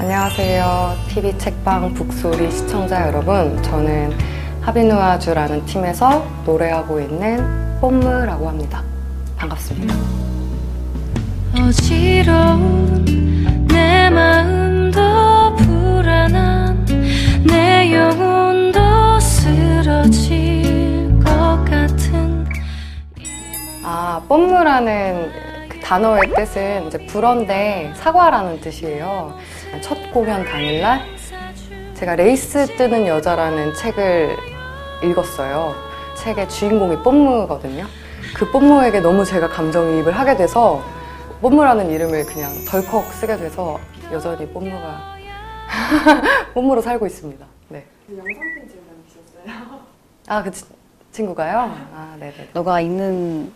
안녕하세요. TV 책방 북소리 시청자 여러분. 저는 하비누아주라는 팀에서 노래하고 있는 뽐무라고 합니다. 반갑습니다. 어지러운 내 마음도 불안한 내 영혼도 쓰러질 것 같은 아, 뽐무라는 그 단어의 뜻은 이제 불어인데 사과라는 뜻이에요. 첫 공연 당일날 제가 레이스 뜨는 여자라는 책을 읽었어요. 책의 주인공이 뽐무거든요. 그 뽐무에게 너무 제가 감정이입을 하게 돼서 뽐무라는 이름을 그냥 덜컥 쓰게 돼서 여전히 뽐무가 뽐무로 살고 있습니다. 네. 영상 편지를 남기셨어요. 아, 그 치- 친구가요? 아, 네네. 너가 읽는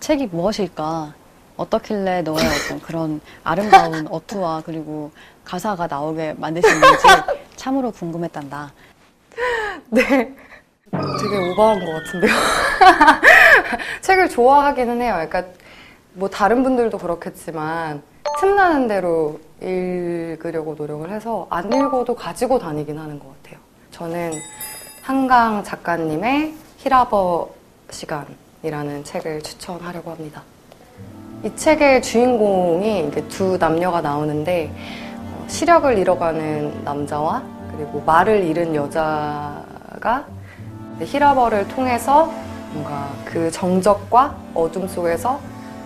책이 무엇일까? 어떻길래 너의 어떤 그런 아름다운 어투와 그리고 가사가 나오게 만드시는지 참으로 궁금했단다. 네. 되게 오버한 것 같은데요. 책을 좋아하기는 해요. 그러니까 뭐 다른 분들도 그렇겠지만 틈나는 대로 읽으려고 노력을 해서 안 읽어도 가지고 다니긴 하는 것 같아요. 저는 한강 작가님의 히라버 시간이라는 책을 추천하려고 합니다. 이 책의 주인공이 두 남녀가 나오는데 어, 시력을 잃어가는 남자와 그리고 말을 잃은 여자가 히라버를 통해서 뭔가 그 정적과 어둠 속에서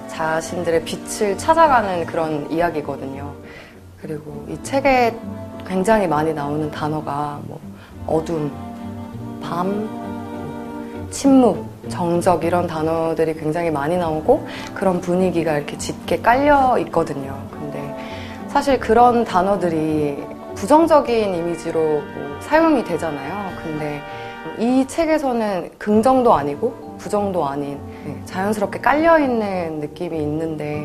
자신들의 빛을 찾아가는 그런 이야기거든요. 그리고 이 책에 굉장히 많이 나오는 단어가 뭐 어둠, 밤, 침묵, 정적 이런 단어들이 굉장히 많이 나오고 그런 분위기가 이렇게 짙게 깔려 있거든요. 근데 사실 그런 단어들이 부정적인 이미지로 뭐 사용이 되잖아요. 근데 이 책에서는 긍정도 아니고 부정도 아닌 네, 자연스럽게 깔려 있는 느낌이 있는데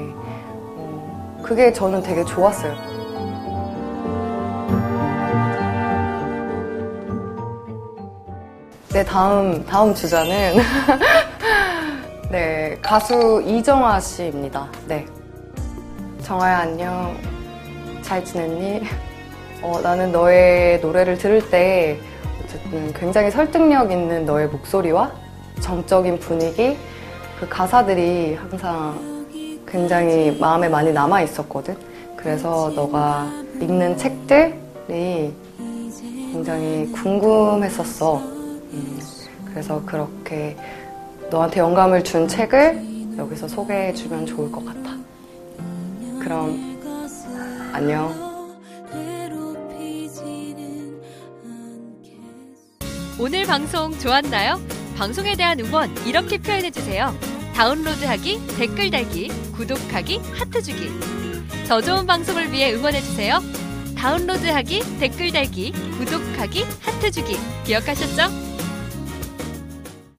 어, 그게 저는 되게 좋았어요. 네, 다음, 다음 주자는, 네, 가수 이정아 씨입니다. 네. 정아야, 안녕. 잘 지냈니? 어, 나는 너의 노래를 들을 때, 어쨌든 굉장히 설득력 있는 너의 목소리와 정적인 분위기, 그 가사들이 항상 굉장히 마음에 많이 남아 있었거든. 그래서 너가 읽는 책들이 굉장히 궁금했었어. 음, 그래서 그렇게 너한테 영감을 준 책을 여기서 소개해주면 좋을 것 같아. 그럼 안녕. 오늘 방송 좋았나요? 방송에 대한 응원 이렇게 표현해주세요. 다운로드하기, 댓글 달기, 구독하기, 하트 주기. 더 좋은 방송을 위해 응원해주세요. 다운로드하기, 댓글 달기, 구독하기, 하트 주기. 기억하셨죠?